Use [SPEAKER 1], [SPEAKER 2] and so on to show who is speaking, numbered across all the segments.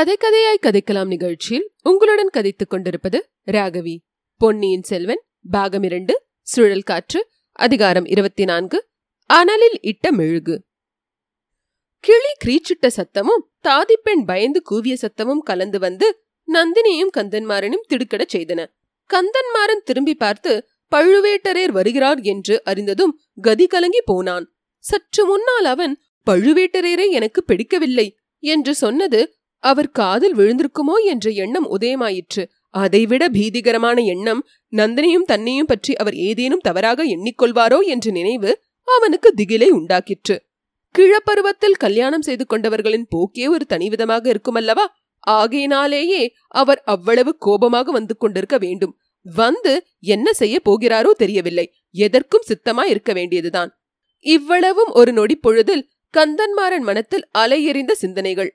[SPEAKER 1] கதை கதையாய் கதைக்கலாம் நிகழ்ச்சியில் உங்களுடன் கதைத்துக் கொண்டிருப்பது ராகவி. பொன்னியின் செல்வன் பாகம் இரண்டு சுழல் காற்று அதிகாரம் இருபத்தி நான்கு அனலில் இட்ட மெழுகு. கிளி கிரீச்சிட்ட சத்தமும் தாதிப்பெண் பயந்து கூவிய சத்தமும் கலந்து வந்து நந்தினியும் கந்தன்மாரனும் திடுக்கிடச் செய்தன. கந்தன்மாறன் திரும்பி பார்த்து பழுவேட்டரையர் வருகிறார் என்று அறிந்ததும் கதி கலங்கி போனான். சற்று முன்னால் அவன் பழுவேட்டரையரை எனக்கு பிடிக்கவில்லை என்று சொன்னது அவர் காதில் விழுந்திருக்குமோ என்ற எண்ணம் உதயமாயிற்று. அதைவிட பீதிகரமான எண்ணம் நந்தினியும் தன்னையும் பற்றி அவர் ஏதேனும் தவறாக எண்ணிக்கொள்வாரோ என்ற நினைவு அவனுக்கு திகிலை உண்டாக்கிற்று. கிழப்பருவத்தில் கல்யாணம் செய்து கொண்டவர்களின் போக்கே ஒரு தனிவிதமாக இருக்குமல்லவா? ஆகையினாலேயே அவர் அவ்வளவு கோபமாக வந்து கொண்டிருக்க வேண்டும். வந்து என்ன செய்ய போகிறாரோ தெரியவில்லை. எதற்கும் சித்தமா இருக்க வேண்டியதுதான். இவ்வளவும் ஒரு நொடி பொழுதில் கந்தன்மாறன் மனத்தில் அலையெறிந்த சிந்தனைகள்.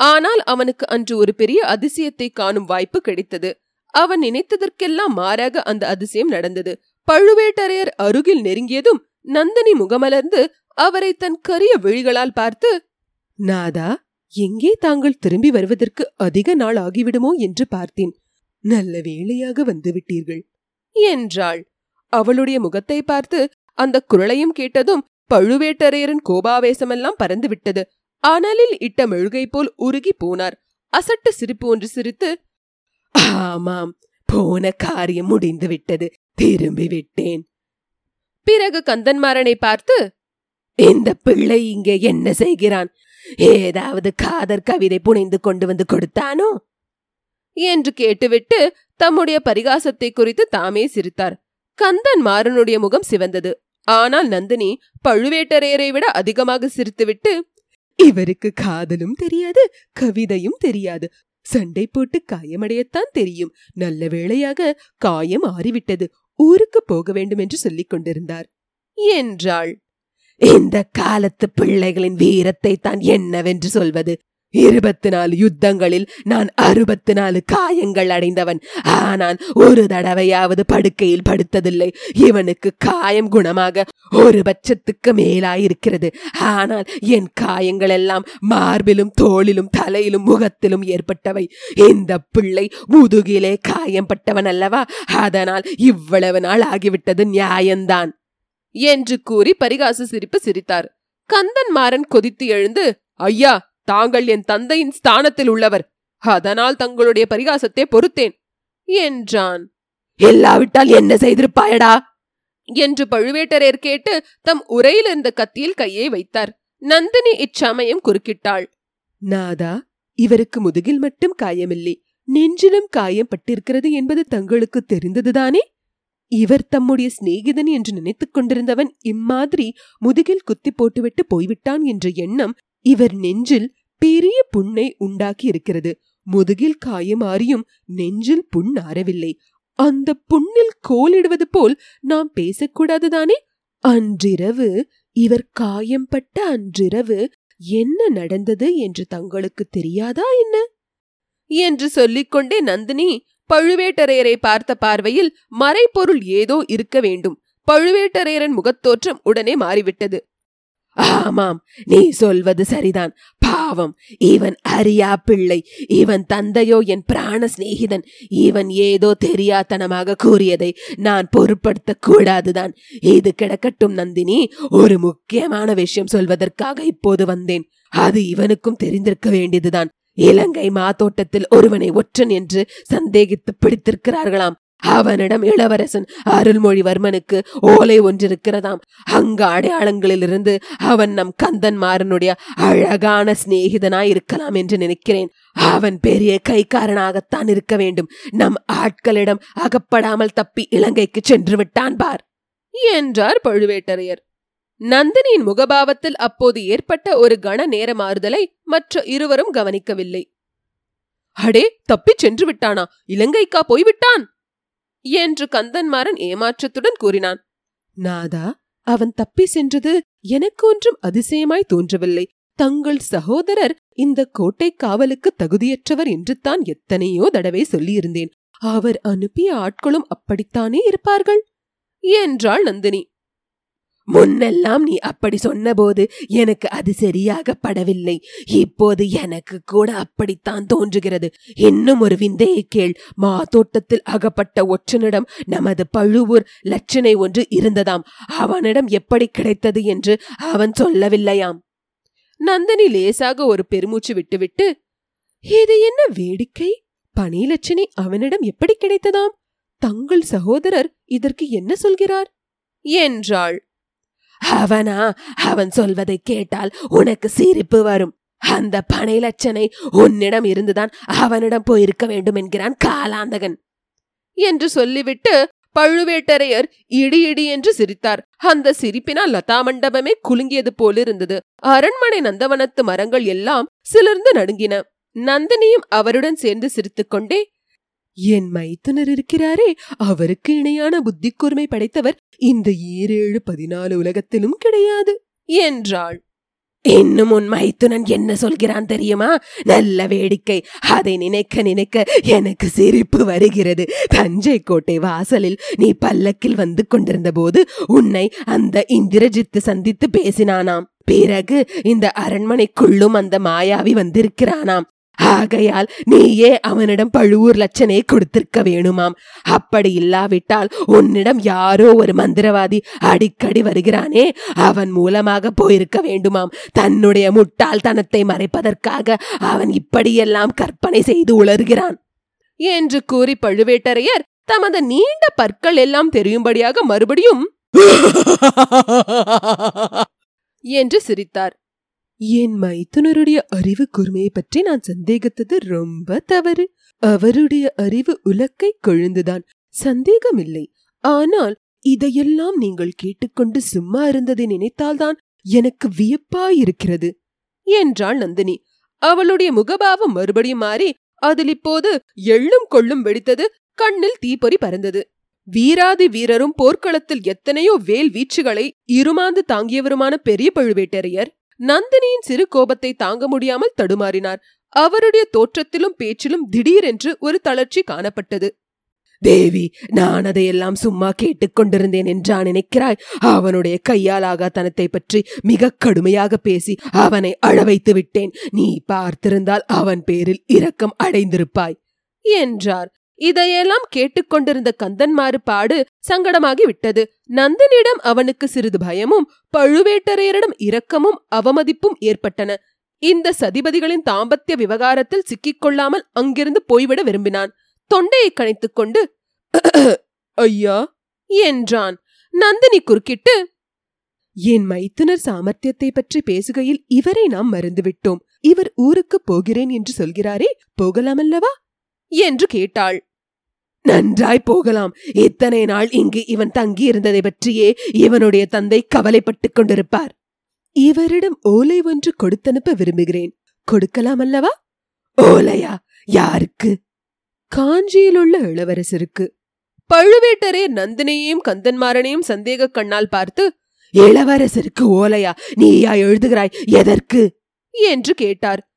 [SPEAKER 1] ஆனால் அவனுக்கு அன்று ஒரு பெரிய அதிசயத்தை காணும் வாய்ப்பு கிடைத்தது. அவன் நினைத்ததற்கெல்லாம் மாறாக அந்த அதிசயம் நடந்தது. பழுவேட்டரையர் அருகில் நெருங்கியதும் நந்தினி முகமலர்ந்து அவரை தன் கரிய விழிகளால் பார்த்து நாதா எங்கே தாங்கள் திரும்பி வருவதற்கு அதிக நாள் ஆகிவிடுமோ என்று பார்த்தேன். நல்ல வேளையாக வந்துவிட்டீர்கள். என்றாள். அவளுடைய முகத்தை பார்த்து அந்த குரலையும் கேட்டதும் பழுவேட்டரையரின் கோபாவேசமெல்லாம் பறந்து விட்டது அனலில் இட்ட மெழுகை போல் உருகி போனார். அசட்டு சிரிப்பு ஒன்று சிரித்து ஆமாம் போன காரியம் முடிந்து விட்டது திரும்பி விட்டேன். பிறகு கந்தன்மாறனை பார்த்து இந்த பிள்ளை இங்கே என்ன செய்கிறான்? ஏதாவது காதர் கவிதை புனைந்து கொண்டு வந்து கொடுத்தானோ? என்று கேட்டுவிட்டு தம்முடைய பரிகாசத்தை குறித்து தாமே சிரித்தார். கந்தன் மாறனுடைய முகம் சிவந்தது. ஆனால் நந்தினி பழுவேட்டரையரை விட அதிகமாக சிரித்துவிட்டு இவருக்கு காதலும் தெரியாது கவிதையும் தெரியாது. சண்டை போட்டு காயமடையத்தான் தெரியும். நல்ல வேளையாக காயம் ஆறிவிட்டது. ஊருக்கு போக வேண்டும் என்று சொல்லிக் கொண்டிருந்தார். என்றாள். இந்த காலத்து பிள்ளைகளின் வீரத்தை தான் என்னவென்று சொல்வது? இருபத்தி நாலு யுத்தங்களில் நான் அறுபத்தி நாலு காயங்கள் அடைந்தவன். ஆனால் ஒரு தடவையாவது படுக்கையில் படுத்ததில்லை. இவனுக்கு காயம் குணமாக ஒரு பட்சத்துக்கு மேலாயிருக்கிறது. ஆனால் என் காயங்கள் எல்லாம் மார்பிலும் தோளிலும் தலையிலும் முகத்திலும் ஏற்பட்டவை. இந்த பிள்ளை முதுகிலே காயம் பட்டவன் அல்லவா? அதனால் இவ்வளவு நாள் ஆகிவிட்டது நியாயம்தான் என்று கூறி பரிகாச சிரிப்பு சிரித்தார். கந்தன் மாறன் கொதித்து எழுந்து ஐயா தாங்கள் என் தந்தையின் ஸ்தானத்தில் உள்ளவர். அதனால் தங்களுடைய பரிகாசத்தை பொறுத்தேன் என்றான். இல்லாவிட்டால் என்ன செய்திருப்பாயடா? என்று பழுவேட்டரையர் கேட்டு தம் உரையில் இருந்த கத்தியில் கையை வைத்தார். நந்தினி இச்சமயம் குறுக்கிட்டாள். நாதா இவருக்கு முதுகில் மட்டும் காயமில்லை. நெஞ்சிலும் காயம் பட்டிருக்கிறது என்பது தங்களுக்கு தெரிந்ததுதானே? இவர் தம்முடைய சிநேகிதன் என்று நினைத்துக் கொண்டிருந்தவன் இம்மாதிரி முதுகில் குத்தி போட்டுவிட்டு போய்விட்டான் என்ற எண்ணம் இவர் நெஞ்சில் பெரிய புண்ணை உண்டாக்கி இருக்கிறது முதுகில் காயம் ஆறியும் நெஞ்சில் புண் ஆறவில்லை. அந்த புண்ணில் கோலிடுவது போல் நாம் பேசக்கூடாதுதானே? அன்றிரவு இவர் காயம்பட்ட அன்றிரவு என்ன நடந்தது என்று தங்களுக்கு தெரியாதா என்ன? என்று சொல்லிக்கொண்டே நந்தினி பழுவேட்டரையரை பார்த்த பார்வையில் மறைப்பொருள் ஏதோ இருக்க வேண்டும். பழுவேட்டரையரன் முகத்தோற்றம் உடனே மாறிவிட்டது. ஆமாம் நீ சொல்வது சரிதான். பாவம் இவன் அரியா பிள்ளை. இவன் தந்தையோ என் பிராண சிநேகிதன். இவன் ஏதோ தெரியாத்தனமாக கூறியதை நான் பொருட்படுத்த கூடாதுதான். இது கிடக்கட்டும் நந்தினி. ஒரு முக்கியமான விஷயம் சொல்வதற்காக இப்போது வந்தேன். அது இவனுக்கும் தெரிந்திருக்க வேண்டியதுதான். இலங்கை மாத்தோட்டத்தில் ஒருவனை ஒற்றன் என்று சந்தேகித்து பிடித்திருக்கிறார்களாம். அவனிடம் இளவரசன் அருள்மொழிவர்மனுக்கு ஓலை ஒன்றிருக்கிறதாம். அங்கு அடையாளங்களிலிருந்து அவன் நம் கந்தன்மாறனுடைய அழகான சிநேகிதனாய் இருக்கலாம் என்று நினைக்கிறேன். அவன் பெரிய கைக்காரனாகத்தான் இருக்க வேண்டும். நம் ஆட்களிடம் அகப்படாமல் தப்பி இலங்கைக்கு சென்று விட்டான் பார். என்றார் பழுவேட்டரையர். நந்தினியின் முகபாவத்தில் அப்போது ஏற்பட்ட ஒரு கண நேர மாறுதலை மற்ற இருவரும் கவனிக்கவில்லை. அடே தப்பிச் சென்று விட்டானா இலங்கைக்கா போய்விட்டான்? என்று கந்தன்மாறன் ஏமாற்றத்துடன் கூறினான். நாதா அவன் தப்பி சென்றது எனக்கு ஒன்றும் அதிசயமாய் தோன்றவில்லை. தங்கள் சகோதரர் இந்த கோட்டை காவலுக்கு தகுதியற்றவர் என்று தான் எத்தனையோ தடவை சொல்லியிருந்தேன். அவர் அனுப்பிய ஆட்களும் அப்படித்தானே இருப்பார்கள்? என்றாள் நந்தினி. முன்னெல்லாம் நீ அப்படி சொன்னபோது எனக்கு அது சரியாக படவில்லை இப்போது எனக்கு கூட அப்படித்தான் தோன்றுகிறது. இன்னும் ஒரு விந்தையை கேள். மாதோட்டத்தில் அகப்பட்ட ஒற்றனிடம் நமது பழுவூர் லட்சணை ஒன்று இருந்ததாம். அவனிடம் எப்படி கிடைத்தது என்று அவன் சொல்லவில்லையாம். நந்தினி லேசாக ஒரு பெருமூச்சு விட்டுவிட்டு இது என்ன வேடிக்கை? பணிலட்சணை அவனிடம் எப்படி கிடைத்ததாம்? தங்கள் சகோதரர் இதற்கு என்ன சொல்கிறார்? என்றாள். அவனா அவன் சொல்வதை கேட்டால் உனக்கு சிரிப்பு வரும். அந்த பனைலட்சனை உன்னிடம் இருந்துதான் அவனிடம் போயிருக்க வேண்டும் என்கிறான் காலாந்தகன். என்று சொல்லிவிட்டு பழுவேட்டரையர் இடி இடி என்று சிரித்தார். அந்த சிரிப்பினால் லதா மண்டபமே குலுங்கியது போலிருந்தது. அரண்மனை நந்தவனத்து மரங்கள் எல்லாம் சிலர்ந்து நடுங்கின. நந்தினியும் அவருடன் சேர்ந்து சிரித்துக்கொண்டே என் மைத்துனர் இருக்கிறாரே அவருக்கு இணையான புத்தி கூர்மை படைத்தவர் இந்த ஈரேழு பதினாலு உலகத்திலும் கிடையாது என்றாள். இன்னும் உன் மைத்துனன் என்ன சொல்கிறான் தெரியுமா? நல்ல வேடிக்கை. அதை நினைக்க நினைக்க எனக்கு சிரிப்பு வருகிறது. தஞ்சை கோட்டை வாசலில் நீ பல்லக்கில் வந்து கொண்டிருந்த போது உன்னை அந்த இந்திரஜித்து சந்தித்து பேசினானாம். பிறகு இந்த அரண்மனைக்குள்ளும் அந்த மாயாவி வந்திருக்கிறானாம். ஆகையால் நீயே அவனிடம் பழுவூர் லட்சணை கொடுத்திருக்க வேணுமாம். அப்படி இல்லாவிட்டால் உன்னிடம் யாரோ ஒரு மந்திரவாதி அடிக்கடி வருகிறானே அவன் மூலமாக போயிருக்க வேண்டுமாம். தன்னுடைய முட்டாள்தனத்தை மறைப்பதற்காக அவன் இப்படியெல்லாம் கற்பனை செய்து உளறுகிறான். என்று கூறி பழுவேட்டரையர் தமது நீண்ட பற்கள் எல்லாம் தெரியும்படியாக மறுபடியும் என்று சிரித்தார். என் மைத்துனருடைய அறிவு கூர்மையை பற்றி நான் சந்தேகித்தது ரொம்ப தவறு. அவருடைய அறிவு உலக்கை கொழுந்துதான். சந்தேகமில்லை. ஆனால் இதையெல்லாம் நீங்கள் கேட்டுக்கொண்டு சும்மா இருந்ததை நினைத்தால்தான் எனக்கு வியப்பாயிருக்கிறது. என்றாள் நந்தினி. அவளுடைய முகபாவம் மறுபடியும் மாறி அதில் இப்போது எள்ளும் கொள்ளும் வெடித்தது கண்ணில் தீப்பொறி பறந்தது. வீராதி வீரரும் போர்க்களத்தில் எத்தனையோ வேல் வீச்சுகளை இருமாந்து தாங்கியவருமான பெரிய பழுவேட்டரையர் நந்தினியின் சிறு கோபத்தை தாங்க முடியாமல் தடுமாறினார். அவருடைய தோற்றத்திலும் பேச்சிலும் திடீரென்று ஒரு தளர்ச்சி காணப்பட்டது. தேவி நான் அதையெல்லாம் சும்மா கேட்டுக்கொண்டிருந்தேன் என்றா நினைக்கிறாய்? அவனுடைய கையால் தனத்தை பற்றி மிக கடுமையாக பேசி அவனை அழவைத்து விட்டேன். நீ பார்த்திருந்தால் அவன் பேரில் இரக்கம் அடைந்திருப்பாய் என்றார். இதையெல்லாம் கேட்டுக்கொண்டிருந்த கந்தன்மாறு பாடு சங்கடமாகி விட்டது நந்தனிடம் அவனுக்கு சிறிது பயமும் பழுவேட்டரையரிடம் இரக்கமும் அவமதிப்பும் ஏற்பட்டன. இந்த சதிபதிகளின் தாம்பத்திய விவகாரத்தில் சிக்கிக்கொள்ளாமல் அங்கிருந்து போய்விட விரும்பினான். தொண்டையை கணைத்துக் கொண்டு ஐயா என்றான். நந்தினி குறுக்கிட்டு என் மைத்துனர் சாமர்த்தியத்தை பற்றி பேசுகையில் இவரை நாம் மறந்துவிட்டோம். இவர் ஊருக்கு போகிறேன் என்று சொல்கிறாரே போகலாமல்லவா? என்று கேட்டாள். நன்றாய் போகலாம். இத்தனை நாள் இங்கு இவன் தங்கியிருந்ததை பற்றியே இவனுடைய தந்தை கவலைப்பட்டுக் கொண்டிருப்பார். இவரிடம் ஓலை ஒன்று கொடுத்தனுப்ப விரும்புகிறேன். கொடுக்கலாம் அல்லவா? ஓலையா? யாருக்கு? காஞ்சியிலுள்ள இளவரசருக்கு. பழுவேட்டரே நந்தினியையும் கந்தன்மாரனையும் சந்தேக கண்ணால் பார்த்து இளவரசருக்கு ஓலையா? நீயா எழுதுகிறாய்? எதற்கு? என்று கேட்டார்.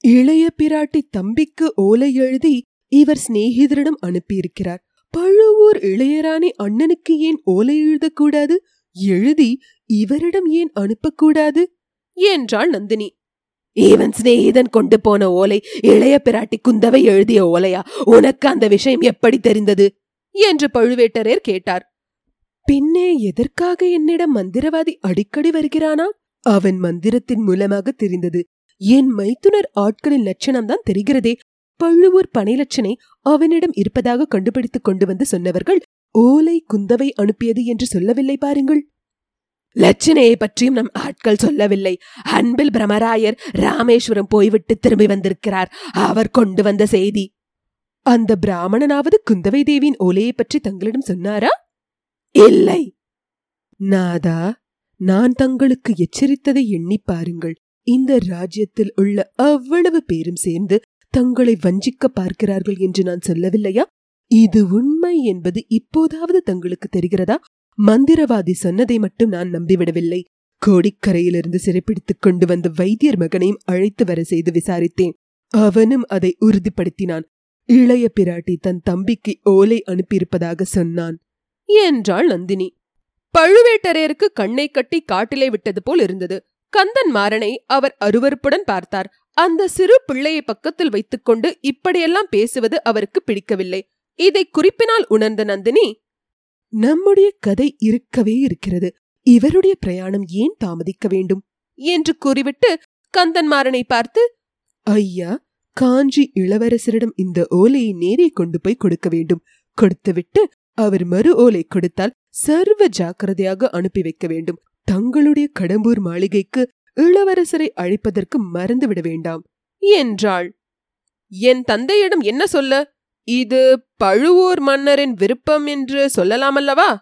[SPEAKER 1] இளைய பிராட்டி தம்பிக்கு ஓலை எழுதி இவர் சிநேகிதரிடம் அனுப்பியிருக்கிறார். பழுவூர் இளையராணி அண்ணனுக்கு ஏன் ஓலை எழுதக்கூடாது? எழுதி இவரிடம் ஏன் அனுப்பக்கூடாது? என்றாள் நந்தினி. இவன் சிநேகிதன் கொண்டு போன ஓலை இளைய பிராட்டி குந்தவை எழுதிய ஓலையா? உனக்கு அந்த விஷயம் எப்படி தெரிந்தது? என்று பழுவேட்டரையர் கேட்டார். பின்னே எதற்காக என்னிடம் மந்திரவாதி அடிக்கடி வருகிறானா? அவன் மந்திரத்தின் மூலமாக தெரிந்தது. என் மைத்துனர் ஆட்களின் லட்சணம்தான் தெரிகிறதே. பழுவூர் பனைலட்சனை அவனிடம் இருப்பதாக கண்டுபிடித்துக் கொண்டு வந்து சொன்னவர்கள் ஓலை குந்தவை அனுப்பியது என்று சொல்லவில்லை பாருங்கள். லட்சணையை பற்றியும் நம் ஆட்கள் சொல்லவில்லை. அன்பில் பிரமராயர் ராமேஸ்வரம் போய்விட்டு திரும்பி வந்திருக்கிறார். அவர் கொண்டு வந்த செய்தி. அந்த பிராமணனாவது குந்தவை தேவியின் ஓலையை பற்றி தங்களிடம் சொன்னாரா? இல்லை. நாதா நான் தங்களுக்கு எச்சரித்ததை எண்ணி பாருங்கள். இந்த ராஜ்யத்தில் உள்ள அவ்வளவு பேரும் சேர்ந்து தங்களை வஞ்சிக்க பார்க்கிறார்கள் என்று நான் சொல்லவில்லையா? இது உண்மை என்பது இப்போதாவது தங்களுக்கு தெரிகிறதா? மந்திரவாதி சொன்னதை மட்டும் நான் நம்பிவிடவில்லை. கோடிக்கரையிலிருந்து சிறைப்பிடித்துக் கொண்டு வந்த வைத்தியர் மகனையும் அழைத்து வர செய்து விசாரித்தேன். அவனும் அதை உறுதிப்படுத்தினான். இளைய பிராட்டி தன் தம்பிக்கு ஓலை அனுப்பியிருப்பதாக சொன்னான். என்றாள் நந்தினி. பழுவேட்டரையருக்கு கண்ணை கட்டி காட்டிலே விட்டது போல் இருந்தது. கந்தன் மாறனை அவர் அருவருப்புடன் பார்த்தார். அந்த சிறு பிள்ளையை பக்கத்தில் வைத்துக்கொண்டு இப்படியெல்லாம் பேசுவது அவருக்கு பிடிக்கவில்லை. இதை குறிப்பினால் உணர்ந்த நந்தினி நம்முடைய கதை இருக்கவே இருக்கிறது. இவருடைய பிரயாணம் ஏன் தாமதிக்க வேண்டும்? என்று கூறிவிட்டு கந்தன்மாறனை பார்த்து ஐயா காஞ்சி இளவரசரிடம் இந்த ஓலையை நேரே கொண்டு போய் கொடுக்க வேண்டும். கொடுத்துவிட்டு அவர் மறு ஓலை கொடுத்தால் சர்வ ஜாக்கிரதையாக அனுப்பி வைக்க வேண்டும். தங்களுடைய கடம்பூர் மாளிகைக்கு இளவரசரை அழைப்பதற்கு மறந்துவிட வேண்டாம். என்றாள். என் தந்தையிடம் என்ன சொல்ல? இது பழுவூர் மன்னரின் விருப்பம் என்று சொல்லலாமல்லவா?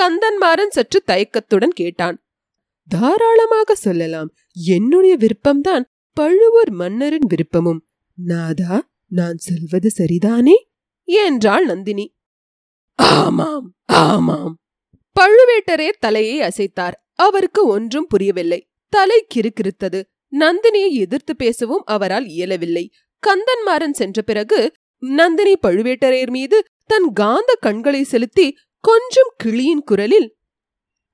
[SPEAKER 1] கந்தன்மாறன் சற்று தயக்கத்துடன் கேட்டான். தாராளமாக சொல்லலாம். என்னுடைய விருப்பம்தான் பழுவூர் மன்னரின் விருப்பமும். நாதா நான் சொல்வது சரிதானே? என்றாள் நந்தினி. ஆமாம் ஆமாம். பழுவேட்டரே தலையை அசைத்தார். அவருக்கு ஒன்றும் புரியவில்லை. தலை கிறுக்கிறுத்தது நந்தினியை எதிர்த்து பேசவும் அவரால் இயலவில்லை. கந்தன்மாறன் சென்ற பிறகு நந்தினி பழுவேட்டரையர் மீது தன் காந்த கண்களை செலுத்தி கொஞ்சம் கிளியின் குரலில்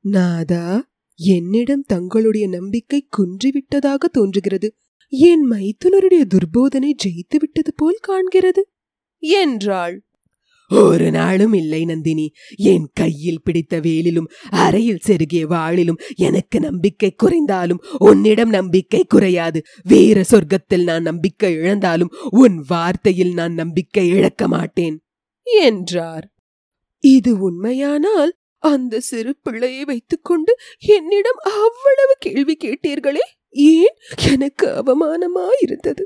[SPEAKER 1] நாதா என்னிடம் தங்களுடைய நம்பிக்கை குன்றிவிட்டதாக தோன்றுகிறது. என் மைத்துனருடைய துர்போதனை ஜெயித்து விட்டது போல் காண்கிறது என்றாள். ஒரு நாளும் இல்லை நந்தினி. என் கையில் பிடித்த வேலிலும் அறையில் செருகிய வாளிலும் எனக்கு நம்பிக்கை குறைந்தாலும் உன்னிடம் நம்பிக்கை குறையாது. வேற சொர்க்கத்தில் நான் நம்பிக்கை இழந்தாலும் உன் வார்த்தையில் நான் நம்பிக்கை இழக்க மாட்டேன் என்றார். இது உண்மையானால் அந்த சிறு பிள்ளையை வைத்துக்கொண்டு என்னிடம் அவ்வளவு கேள்வி கேட்டீர்களே? ஏன் எனக்கு அவமானமாயிருந்தது?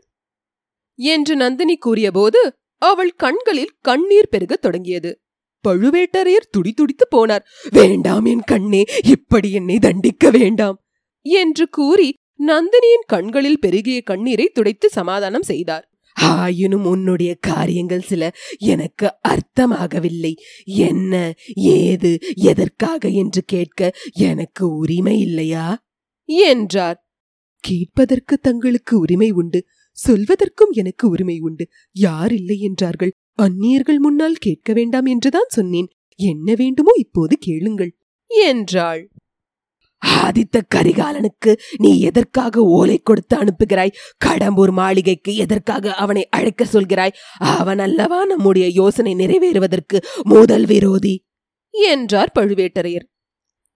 [SPEAKER 1] என்று நந்தினி கூறியபோது அவள் கண்களில் கண்ணீர் பெருகத் தொடங்கியது. பழுவேட்டரையர் துடிதுடித்து போனார். வேண்டாம் என் கண்ணே இப்படி என்னை தண்டிக்க வேண்டாம் என்று கூறி நந்தினியின் கண்களில் பெருகிய கண்ணீரை துடைத்து சமாதானம் செய்தார். ஆயினும் உன்னுடைய காரியங்கள் சில எனக்கு அர்த்தமாகவில்லை. என்ன ஏது எதற்காக என்று கேட்க எனக்கு உரிமை இல்லையா? என்றார். கேட்பதற்கு தங்களுக்கு உரிமை உண்டு. சொல்வதற்கும் எனக்கு உரிமை உண்டு. யார் இல்லை என்றார்கள். அந்நியர்கள் முன்னால் கேட்க வேண்டாம் என்றுதான் சொன்னேன். என்ன வேண்டுமோ இப்போது கேளுங்கள். என்றாள். ஆதித்த கரிகாலனுக்கு நீ எதற்காக ஓலை கொடுத்து அனுப்புகிறாய்? கடம்பூர் மாளிகைக்கு எதற்காக அவனை அழைக்க சொல்கிறாய்? அவன் அல்லவா நம்முடைய யோசனை நிறைவேறுவதற்கு முதல் விரோதி? என்றார் பழுவேட்டரையர்.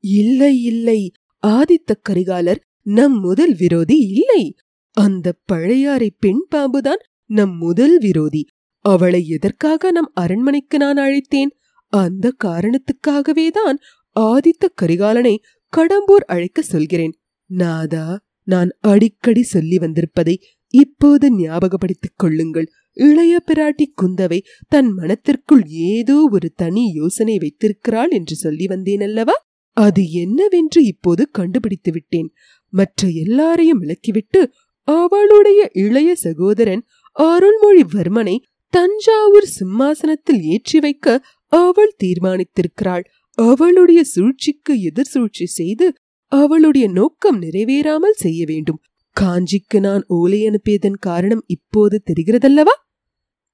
[SPEAKER 1] இல்லை இல்லை. ஆதித்த கரிகாலர் நம் முதல் விரோதி இல்லை. அந்த பழையாறை பெண் பாம்புதான் நம் முதல் விரோதி. அவளை எதற்காக நம் அரண்மனைக்கு நான் அழைத்தேன்? அந்த காரணத்துக்காகவேதான் ஆதித்த கரிகாலனை கடம்பூர் அழைக்க சொல்கிறேன். நாதா நான் அடிக்கடி சொல்லி வந்திருப்பதை இப்போது ஞாபகப்படுத்திக் கொள்ளுங்கள். இளைய பிராட்டி குந்தவை தன் மனத்திற்குள் ஏதோ ஒரு தனி யோசனை வைத்திருக்கிறாள் என்று சொல்லி வந்தேன் அல்லவா? அது என்னவென்று இப்போது கண்டுபிடித்து விட்டேன் மற்ற எல்லாரையும் விளக்கிவிட்டு அவளுடைய இளைய சகோதரன் அருள்மொழிவர்மனை தஞ்சாவூர் சிம்மாசனத்தில் ஏற்றி வைக்க அவள் தீர்மானித்திருக்கிறாள். அவளுடைய சூழ்ச்சிக்கு எதிர் சூழ்ச்சி செய்து அவளுடைய நோக்கம் நிறைவேறாமல் செய்ய வேண்டும். காஞ்சிக்கு நான் ஓலை அனுப்பியதன் காரணம் இப்போது தெரிகிறதல்லவா?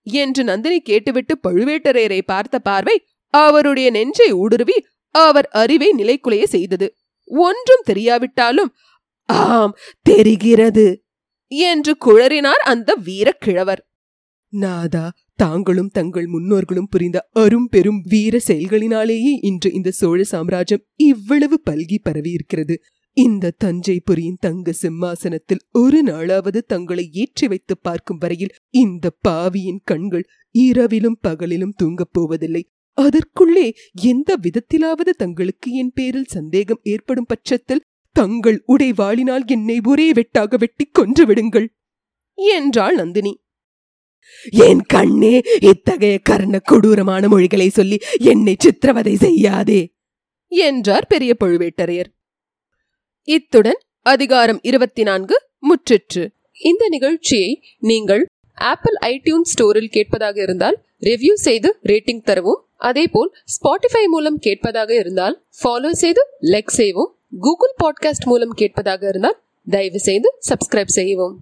[SPEAKER 1] என்று நந்தினி கேட்டுவிட்டு பழுவேட்டரையரை பார்த்த பார்வை அவருடைய நெஞ்சை ஊடுருவி அவர் அறிவை நிலைக்குலைய செய்தது. ஒன்றும் தெரியாவிட்டாலும் ஆம் தெரிகிறது. என்று குழறினார் அந்த வீரக்கிழவர். நாதா தாங்களும் தங்கள் முன்னோர்களும் புரிந்த அரும் பெரும் வீர செயல்களினாலேயே இன்று இந்த சோழ சாம்ராஜ்யம் இவ்வளவு பல்கி பரவி இருக்கிறது இந்த தஞ்சைபுரியின் தங்க சிம்மாசனத்தில் ஒரு நாளாவது தங்களை ஏற்றி வைத்து பார்க்கும் வரையில் இந்த பாவியின் கண்கள் இரவிலும் பகலிலும் தூங்கப் போவதில்லை. அதற்குள்ளே எந்த விதத்திலாவது தங்களுக்கு என் பேரில் சந்தேகம் ஏற்படும் பட்சத்தில் தங்கள் உடைவாளினால் என்னை ஒரே வெட்டாக வெட்டி கொன்று விடுங்கள் என்றாள் நந்தினி. என் கண்ணே இத்தகைய கர்ண கொடூரமான மொழிகளை சொல்லி என்னை சித்திரவதை செய்யாதே என்றார் பெரிய பழுவேட்டரையர். இத்துடன் அதிகாரம் இருபத்தி நான்கு முற்றிற்று. இந்த நிகழ்ச்சியை நீங்கள் ஆப்பிள் ஐடியூன் ஸ்டோரில் கேட்பதாக இருந்தால் ரிவ்யூ செய்து ரேட்டிங் தரவும். அதேபோல் ஸ்பாட்டிஃபை மூலம் கேட்பதாக இருந்தால் ஃபாலோ செய்து லைக் செய்வோம். கூகுள் பாட்காஸ்ட் மூலம் கேட்பதாக இருந்தால் தயவு செய்து சப்ஸ்கிரைப் செய்யவும்.